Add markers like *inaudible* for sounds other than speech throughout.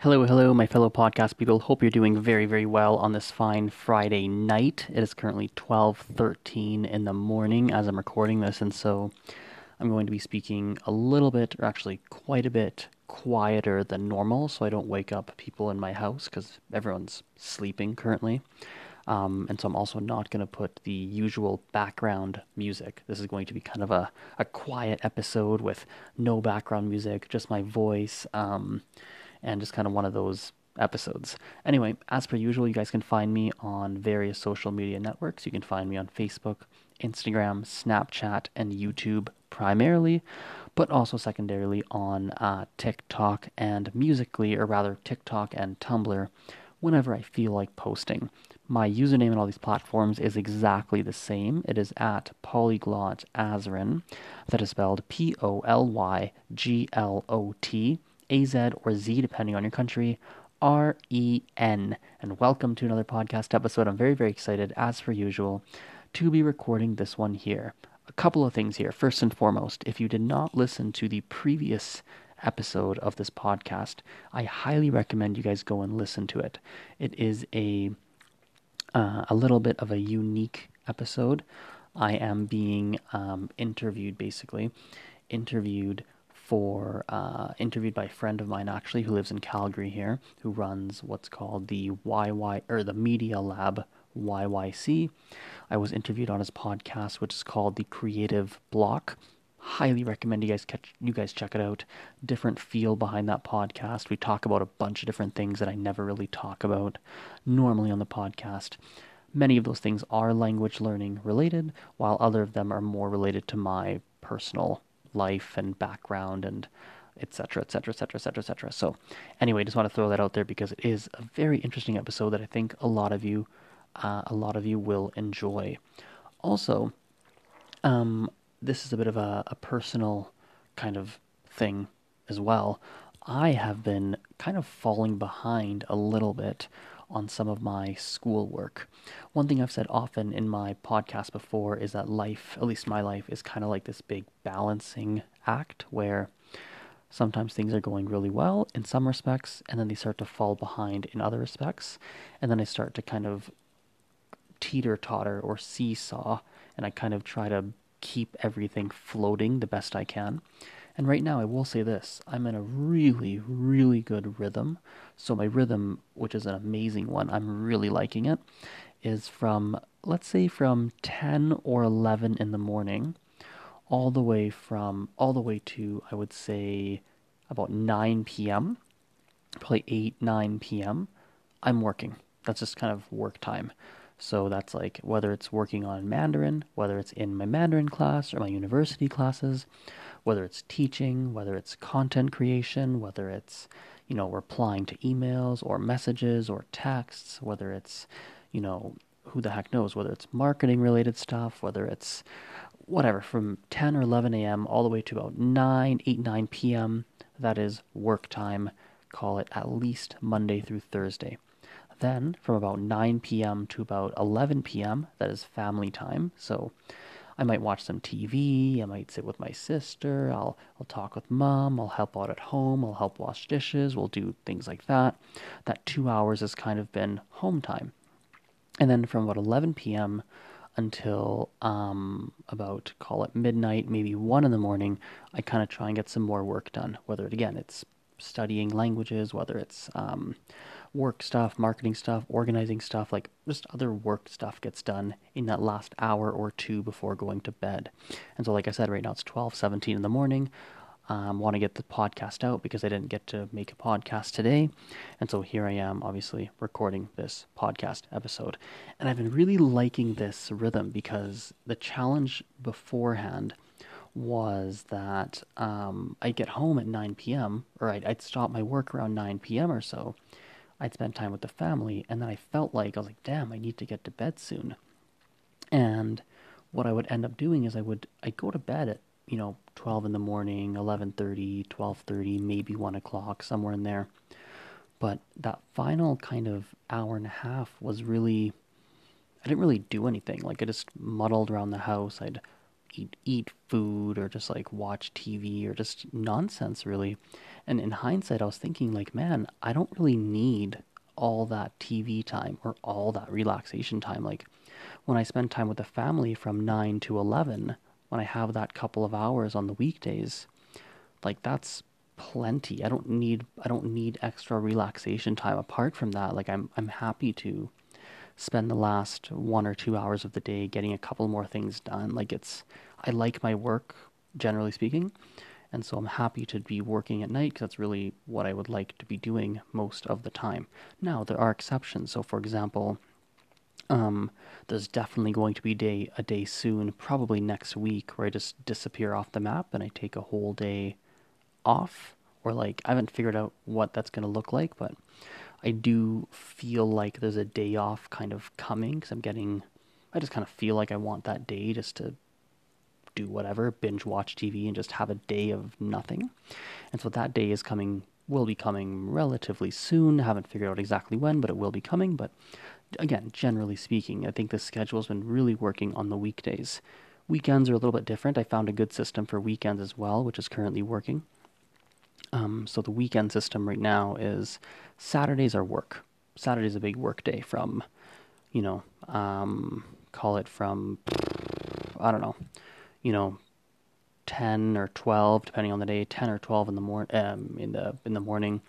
Hello, hello, my fellow podcast people. Hope you're doing very, very well on this fine Friday night. It is currently 12:13 in the morning as I'm recording this, and so I'm going to be speaking a little bit, or actually quite a bit, quieter than normal, so I don't wake up people in my house because everyone's sleeping currently. Um, and so I'm also not going to put the usual background music. This is going to be kind of a, a quiet episode with no background music, just my voice. Um, and just kind of one of those episodes. Anyway, as per usual, you guys can find me on various social media networks. You can find me on Facebook, Instagram, Snapchat, and YouTube primarily, but also secondarily on uh, TikTok and Musical.ly, or rather TikTok and Tumblr, whenever I feel like posting. My username on all these platforms is exactly the same. It is at Polyglot Azren. That is spelled P O L Y G L O T AZ or Z, depending on your country, R E N. And welcome to another podcast episode. I'm very, very excited, as per usual, to be recording this one here. A couple of things here. First and foremost, if you did not listen to the previous episode of this podcast, I highly recommend you guys go and listen to it. It is a uh, a little bit of a unique episode. I am being um, interviewed, basically, interviewed for uh, interviewed by a friend of mine actually who lives in Calgary here, who runs what's called the YY or the Media Lab YYC. I was interviewed on his podcast, which is called the Creative Block. Highly recommend you guys catch you guys check it out. Different feel behind that podcast. We talk about a bunch of different things that I never really talk about normally on the podcast. Many of those things are language learning related, while other of them are more related to my personal life and background and etc etc etc etc etc so anyway just want to throw that out there because it is a very interesting episode that i think a lot of you uh, a lot of you will enjoy. Also um, this is a bit of a, a personal kind of thing as well. I have been kind of falling behind a little bit on some of my schoolwork. One thing I've said often in my podcast before is that life, at least my life, is kind of like this big balancing act where sometimes things are going really well in some respects and then they start to fall behind in other respects. And then I start to kind of teeter totter or seesaw and I kind of try to keep everything floating the best I can. And right now, I will say this I'm in a really, really good rhythm. So, my rhythm, which is an amazing one, I'm really liking it, is from, let's say, from 10 or 11 in the morning all the way from, all the way to, I would say, about 9 p.m., probably 8, 9 p.m. I'm working. That's just kind of work time. So that's like whether it's working on Mandarin, whether it's in my Mandarin class or my university classes, whether it's teaching, whether it's content creation, whether it's, you know, replying to emails or messages or texts, whether it's, you know, who the heck knows, whether it's marketing related stuff, whether it's whatever, from 10 or 11 a.m. all the way to about 9, 8, 9 p.m. That is work time. Call it at least Monday through Thursday. Then from about 9 p.m. to about 11 p.m., that is family time. So I might watch some TV. I might sit with my sister. I'll I'll talk with mom. I'll help out at home. I'll help wash dishes. We'll do things like that. That two hours has kind of been home time, and then from about 11 p.m. until um, about call it midnight, maybe one in the morning, I kind of try and get some more work done. Whether it again it's studying languages, whether it's um, work stuff, marketing stuff, organizing stuff, like just other work stuff gets done in that last hour or two before going to bed. And so, like I said, right now it's 12, 17 in the morning. Um, want to get the podcast out because I didn't get to make a podcast today. And so here I am, obviously, recording this podcast episode. And I've been really liking this rhythm because the challenge beforehand was that um, I'd get home at 9 p.m., or I'd, I'd stop my work around 9 p.m. or so I'd spend time with the family, and then I felt like I was like, damn, I need to get to bed soon. And what I would end up doing is I would I'd go to bed at you know 12 in the morning, 11:30, 12:30, maybe one o'clock, somewhere in there. But that final kind of hour and a half was really I didn't really do anything. Like I just muddled around the house. I'd eat eat food or just like watch TV or just nonsense really. And in hindsight, I was thinking like, man, I don't really need all that TV time or all that relaxation time. Like when I spend time with the family from 9 to 11, when I have that couple of hours on the weekdays, like that's plenty. I don't need I don't need extra relaxation time apart from that. Like I'm I'm happy to spend the last one or two hours of the day getting a couple more things done. Like it's I like my work generally speaking, and so I'm happy to be working at night because that's really what I would like to be doing most of the time. Now there are exceptions. So for example, um, there's definitely going to be day a day soon, probably next week, where I just disappear off the map and I take a whole day off. Or like I haven't figured out what that's going to look like, but I do feel like there's a day off kind of coming because I'm getting. I just kind of feel like I want that day just to do whatever, binge watch TV, and just have a day of nothing. And so that day is coming, will be coming relatively soon. I haven't figured out exactly when, but it will be coming. But again, generally speaking, I think the schedule has been really working on the weekdays. Weekends are a little bit different. I found a good system for weekends as well, which is currently working. Um, so the weekend system right now is Saturdays are work. Saturday's a big work day from, you know, um, call it from, I don't know, you know, 10 or 12, depending on the day, 10 or 12 in the, mor- um, in the, in the morning,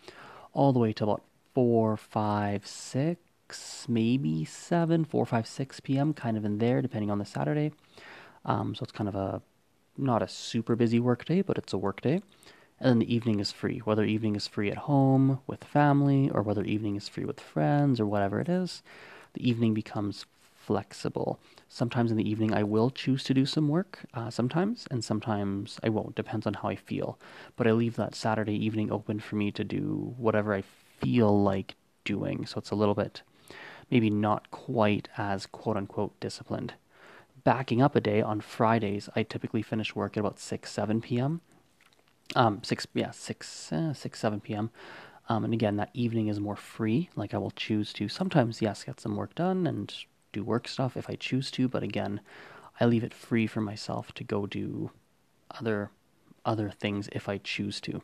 all the way to about 4, 5, 6 maybe 7, 4, 5, 6 p.m., kind of in there, depending on the Saturday. Um, so it's kind of a not a super busy work day, but it's a work day. And then the evening is free, whether evening is free at home with family or whether evening is free with friends or whatever it is. The evening becomes flexible. Sometimes in the evening I will choose to do some work, uh, sometimes, and sometimes I won't. Depends on how I feel. But I leave that Saturday evening open for me to do whatever I feel like doing. So it's a little bit maybe not quite as quote unquote disciplined. Backing up a day on Fridays, I typically finish work at about 6, 7 p.m. Um, 6, yeah, 6, uh, 6 7 p.m. Um, and again, that evening is more free. Like I will choose to sometimes, yes, get some work done and do work stuff if I choose to. But again, I leave it free for myself to go do other other things if I choose to.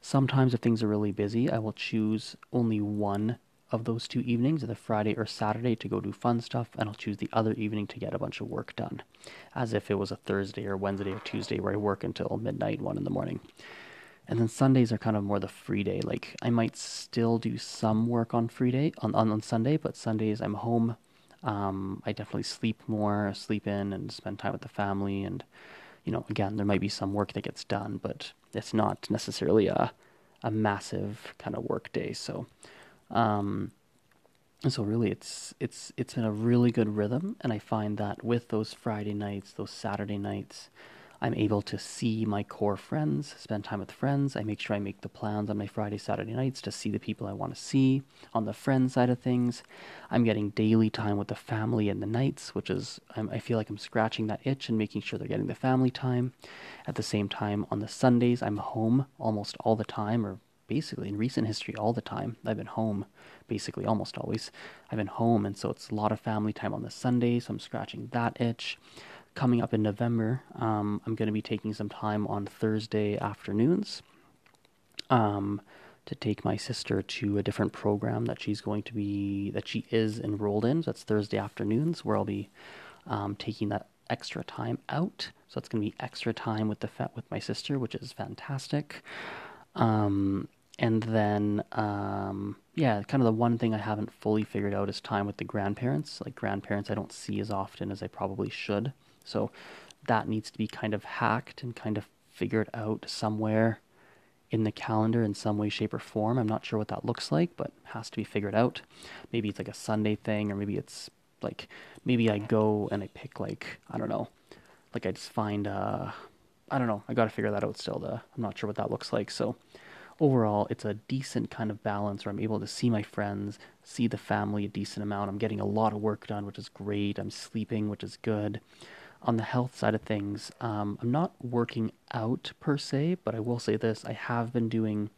Sometimes if things are really busy, I will choose only one of those two evenings, either Friday or Saturday, to go do fun stuff, and I'll choose the other evening to get a bunch of work done, as if it was a Thursday or Wednesday or Tuesday where I work until midnight, one in the morning. And then Sundays are kind of more the free day. Like I might still do some work on free day on on, on Sunday, but Sundays I'm home. Um, I definitely sleep more, sleep in, and spend time with the family. And you know, again, there might be some work that gets done, but it's not necessarily a a massive kind of work day. So um, so really it's it's it's in a really good rhythm and I find that with those Friday nights, those Saturday nights, I'm able to see my core friends, spend time with friends. I make sure I make the plans on my Friday, Saturday nights to see the people I want to see. On the friend side of things, I'm getting daily time with the family in the nights, which is, I'm, I feel like I'm scratching that itch and making sure they're getting the family time. At the same time, on the Sundays, I'm home almost all the time, or basically in recent history all the time. I've been home basically almost always. I've been home, and so it's a lot of family time on the Sunday, so I'm scratching that itch. Coming up in November, um, I'm going to be taking some time on Thursday afternoons um, to take my sister to a different program that she's going to be, that she is enrolled in. So that's Thursday afternoons, where I'll be um, taking that extra time out. So it's going to be extra time with the with my sister, which is fantastic. Um, and then, um, yeah, kind of the one thing I haven't fully figured out is time with the grandparents. Like grandparents, I don't see as often as I probably should. So that needs to be kind of hacked and kind of figured out somewhere in the calendar in some way, shape, or form. I'm not sure what that looks like, but has to be figured out. Maybe it's like a Sunday thing, or maybe it's like maybe I go and I pick like I don't know, like I just find uh, I don't know. I got to figure that out still. The I'm not sure what that looks like. So overall, it's a decent kind of balance where I'm able to see my friends, see the family a decent amount. I'm getting a lot of work done, which is great. I'm sleeping, which is good. On the health side of things, um, I'm not working out per se, but I will say this: I have been doing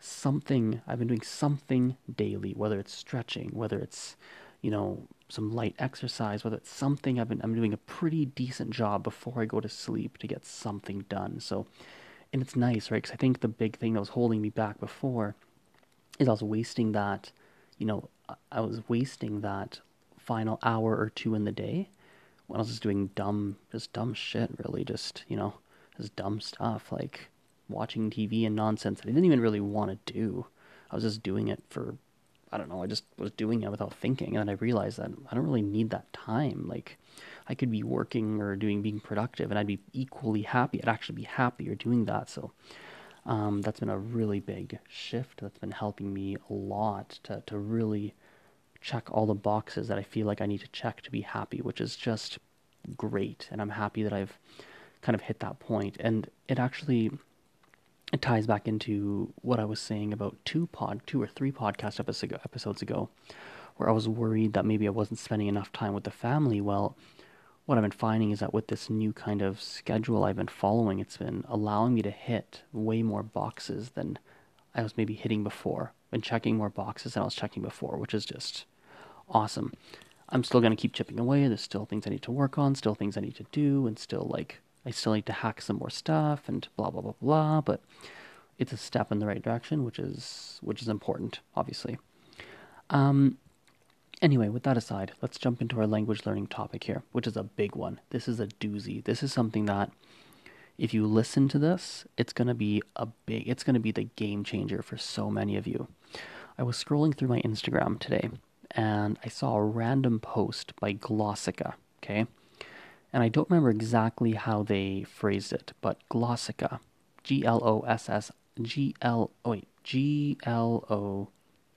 something. I've been doing something daily, whether it's stretching, whether it's you know some light exercise, whether it's something I've been I'm doing a pretty decent job before I go to sleep to get something done. So, and it's nice, right? Because I think the big thing that was holding me back before is I was wasting that, you know, I was wasting that final hour or two in the day when I was just doing dumb, just dumb shit, really, just you know, just dumb stuff like watching TV and nonsense that I didn't even really want to do. I was just doing it for I don't know, I just was doing it without thinking. And then I realized that I don't really need that time. Like, I could be working or doing, being productive, and I'd be equally happy. I'd actually be happier doing that. So, um, that's been a really big shift. That's been helping me a lot to, to really check all the boxes that I feel like I need to check to be happy, which is just great. And I'm happy that I've kind of hit that point. And it actually it ties back into what I was saying about two pod, two or three podcast episodes ago, where I was worried that maybe I wasn't spending enough time with the family. Well, what I've been finding is that with this new kind of schedule I've been following, it's been allowing me to hit way more boxes than I was maybe hitting before, and checking more boxes than I was checking before, which is just awesome. I'm still going to keep chipping away. There's still things I need to work on, still things I need to do, and still like I still need to hack some more stuff and blah blah blah blah. But it's a step in the right direction, which is which is important, obviously. Um, anyway, with that aside, let's jump into our language learning topic here, which is a big one. This is a doozy. This is something that if you listen to this, it's going to be a big it's going to be the game changer for so many of you. I was scrolling through my Instagram today and I saw a random post by Glossika, okay? And I don't remember exactly how they phrased it, but Glossika, G L O S S G L oh wait, G L O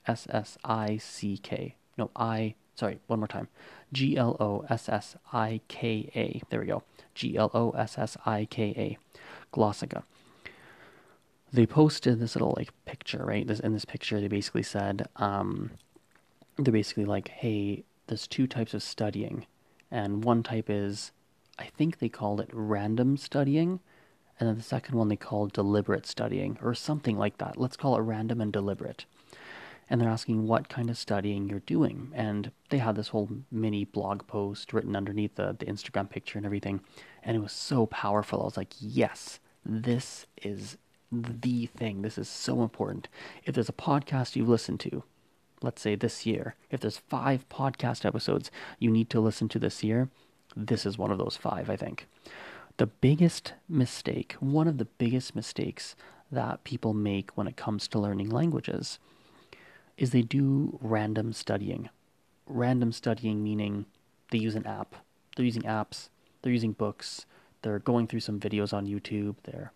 S S I C K. No, I sorry, one more time. G L O S S I K A. There we go. G L O S S I K A. Glossika. They posted this little like picture, right? This in this picture they basically said, um, they're basically like, hey, there's two types of studying, and one type is, I think they called it random studying, and then the second one they called deliberate studying, or something like that. Let's call it random and deliberate. And they're asking what kind of studying you're doing. And they had this whole mini blog post written underneath the, the Instagram picture and everything. And it was so powerful. I was like, yes, this is the thing. This is so important. If there's a podcast you've listened to, let's say this year, if there's five podcast episodes you need to listen to this year, this is one of those five, I think. The biggest mistake, one of the biggest mistakes that people make when it comes to learning languages is they do random studying. Random studying meaning they use an app. They're using apps, they're using books, they're going through some videos on YouTube, they're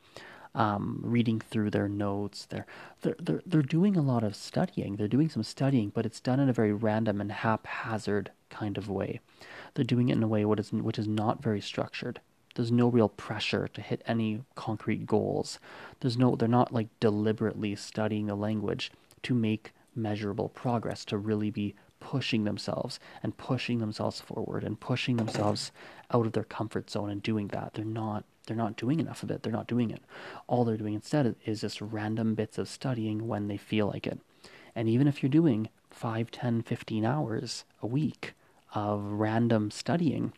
um, reading through their notes. They're, they're, they're, they're doing a lot of studying. They're doing some studying, but it's done in a very random and haphazard kind of way. They're doing it in a way which is, which is not very structured. There's no real pressure to hit any concrete goals. There's no, they're not like deliberately studying the language to make measurable progress, to really be pushing themselves and pushing themselves forward and pushing themselves out of their comfort zone and doing that. They're not they're not doing enough of it. They're not doing it. All they're doing instead is just random bits of studying when they feel like it. And even if you're doing 5, 10, 15 hours a week of random studying,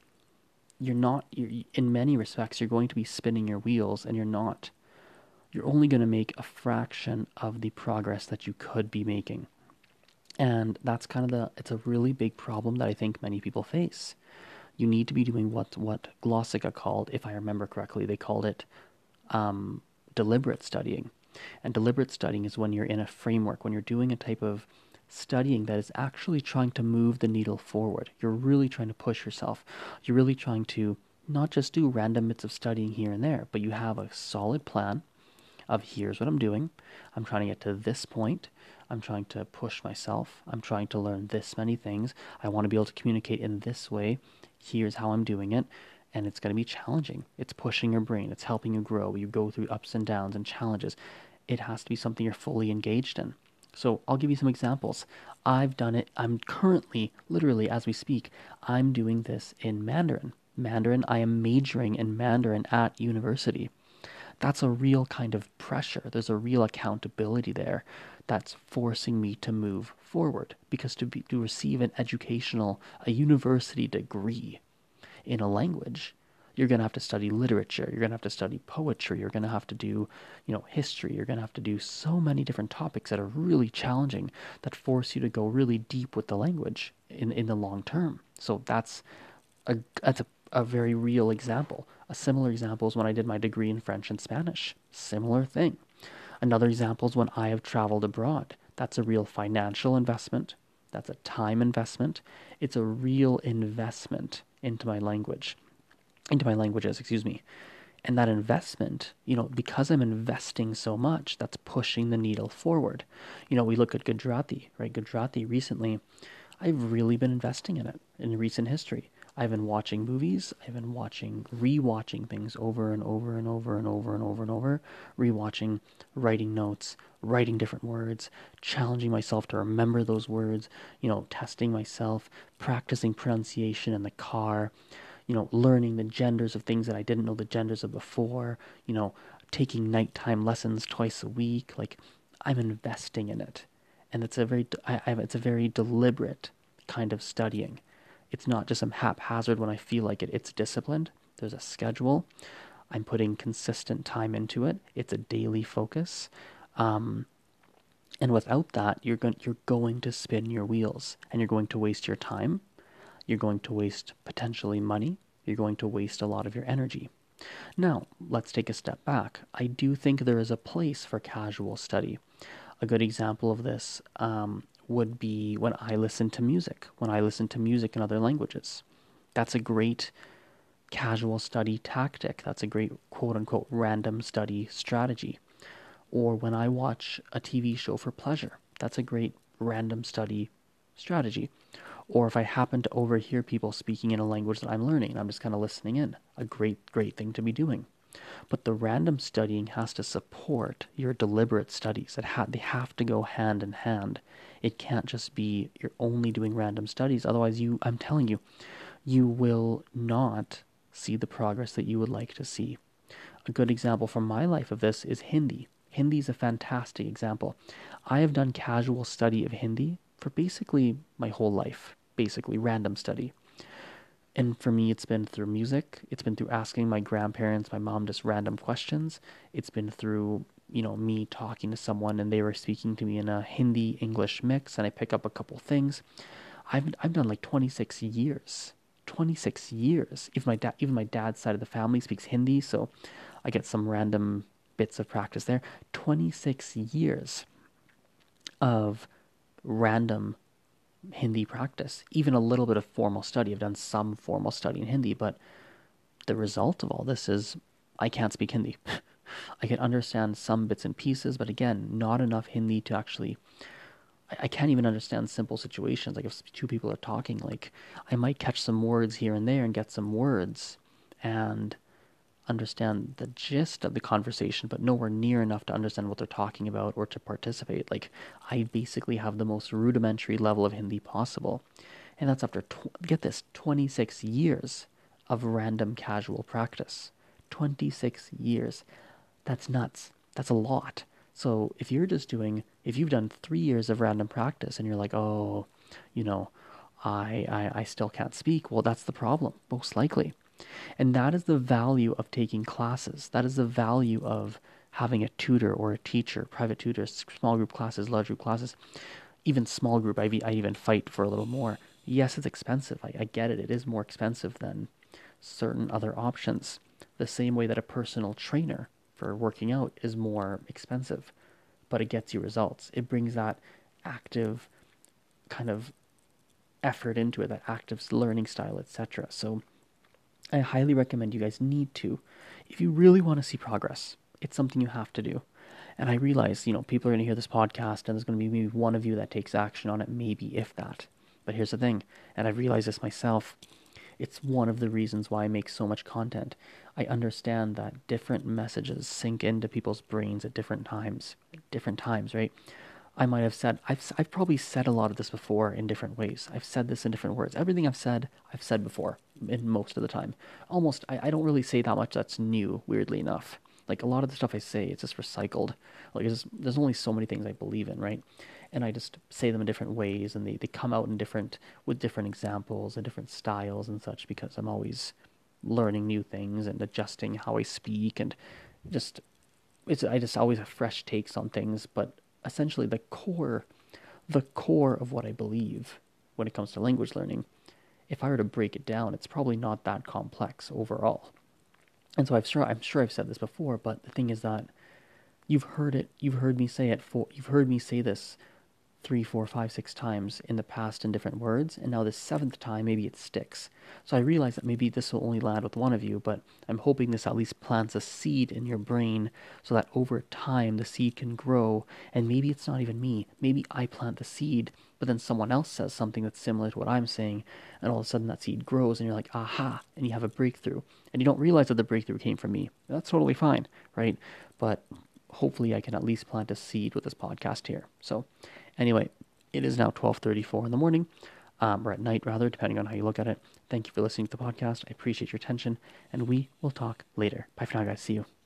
you're not, you're, in many respects, you're going to be spinning your wheels and you're not, you're only going to make a fraction of the progress that you could be making. And that's kind of the, it's a really big problem that I think many people face you need to be doing what what Glossika called, if I remember correctly, they called it um, deliberate studying. And deliberate studying is when you're in a framework, when you're doing a type of studying that is actually trying to move the needle forward. You're really trying to push yourself. You're really trying to not just do random bits of studying here and there, but you have a solid plan of here's what I'm doing. I'm trying to get to this point. I'm trying to push myself. I'm trying to learn this many things. I want to be able to communicate in this way here's how I'm doing it. And it's going to be challenging. It's pushing your brain, it's helping you grow. You go through ups and downs and challenges. It has to be something you're fully engaged in. So I'll give you some examples. I've done it. I'm currently, literally as we speak, I'm doing this in Mandarin. Mandarin, I am majoring in Mandarin at university. That's a real kind of pressure. There's a real accountability there that's forcing me to move forward because to be, to receive an educational a university degree in a language you're going to have to study literature you're going to have to study poetry you're going to have to do you know history you're going to have to do so many different topics that are really challenging that force you to go really deep with the language in in the long term so that's a that's a, a very real example a similar example is when I did my degree in French and Spanish similar thing another example is when I have traveled abroad that's a real financial investment that's a time investment it's a real investment into my language into my languages, excuse me. And that investment, you know, because I'm investing so much, that's pushing the needle forward. You know, we look at Gujarati, right? Gujarati recently, I've really been investing in it in recent history. I've been watching movies, I've been watching, rewatching things over and over and over and over and over and over, rewatching, writing notes, writing different words, challenging myself to remember those words, you know, testing myself, practicing pronunciation in the car, you know, learning the genders of things that I didn't know the genders of before, you know, taking nighttime lessons twice a week. Like, I'm investing in it. And it's a very, I, I, it's a very deliberate kind of studying. It's not just some haphazard when I feel like it. It's disciplined. There's a schedule. I'm putting consistent time into it. It's a daily focus. Um, and without that, you're going you're going to spin your wheels and you're going to waste your time you're going to waste potentially money. You're going to waste a lot of your energy. Now, let's take a step back. I do think there is a place for casual study. A good example of this um, would be when I listen to music, when I listen to music in other languages. That's a great casual study tactic. That's a great quote unquote random study strategy. Or when I watch a TV show for pleasure, that's a great random study strategy. Or if I happen to overhear people speaking in a language that I'm learning, I'm just kind of listening in. A great, great thing to be doing. But the random studying has to support your deliberate studies. It ha- they have to go hand in hand. It can't just be you're only doing random studies. Otherwise, you, I'm telling you, you will not see the progress that you would like to see. A good example from my life of this is Hindi. Hindi is a fantastic example. I have done casual study of Hindi for basically my whole life basically random study. And for me, it's been through music. It's been through asking my grandparents, my mom, just random questions. It's been through, you know, me talking to someone and they were speaking to me in a Hindi English mix, and I pick up a couple things. I've I've done like 26 years. 26 years. Even my dad, even my dad's side of the family speaks Hindi, so I get some random bits of practice there. 26 years of random Hindi practice, even a little bit of formal study. I've done some formal study in Hindi, but the result of all this is I can't speak Hindi. *laughs* I can understand some bits and pieces, but again, not enough Hindi to actually. I, I can't even understand simple situations. Like if two people are talking, like I might catch some words here and there and get some words, and understand the gist of the conversation, but nowhere near enough to understand what they're talking about or to participate. Like, I basically have the most rudimentary level of Hindi possible. And that's after, tw- get this, 26 years of random casual practice. 26 years. That's nuts. That's a lot. So if you're just doing, if you've done three years of random practice and you're like, oh, you know, I, I, I still can't speak, well, that's the problem, most likely. And that is the value of taking classes. That is the value of having a tutor or a teacher, private tutors, small group classes, large group classes, even small group. I, I even fight for a little more. Yes, it's expensive. I, I get it. It is more expensive than certain other options. The same way that a personal trainer for working out is more expensive, but it gets you results. It brings that active kind of effort into it, that active learning style, etc. So I highly recommend you guys need to. If you really want to see progress, it's something you have to do. And I realize, you know, people are going to hear this podcast and there's going to be maybe one of you that takes action on it, maybe if that. But here's the thing, and I've realized this myself. It's one of the reasons why I make so much content. I understand that different messages sink into people's brains at different times. different times, right? I might have said, I've, I've probably said a lot of this before in different ways. I've said this in different words. Everything I've said, I've said before in most of the time. Almost, I, I don't really say that much that's new, weirdly enough. Like a lot of the stuff I say, it's just recycled. Like just, there's only so many things I believe in, right? And I just say them in different ways, and they, they come out in different with different examples and different styles and such because I'm always learning new things and adjusting how I speak and just it's I just always have fresh takes on things, but essentially the core the core of what I believe when it comes to language learning, if I were to break it down, it's probably not that complex overall. And so I've sure I'm sure I've said this before, but the thing is that you've heard it you've heard me say it for you've heard me say this three, four, five, six times in the past in different words, and now the seventh time maybe it sticks. So I realize that maybe this will only land with one of you, but I'm hoping this at least plants a seed in your brain so that over time the seed can grow, and maybe it's not even me. Maybe I plant the seed, but then someone else says something that's similar to what I'm saying, and all of a sudden that seed grows, and you're like, aha, and you have a breakthrough. And you don't realize that the breakthrough came from me. That's totally fine, right? But hopefully I can at least plant a seed with this podcast here. So Anyway, it is now 12:34 in the morning, um, or at night rather, depending on how you look at it. Thank you for listening to the podcast. I appreciate your attention, and we will talk later. Bye for now, guys. See you.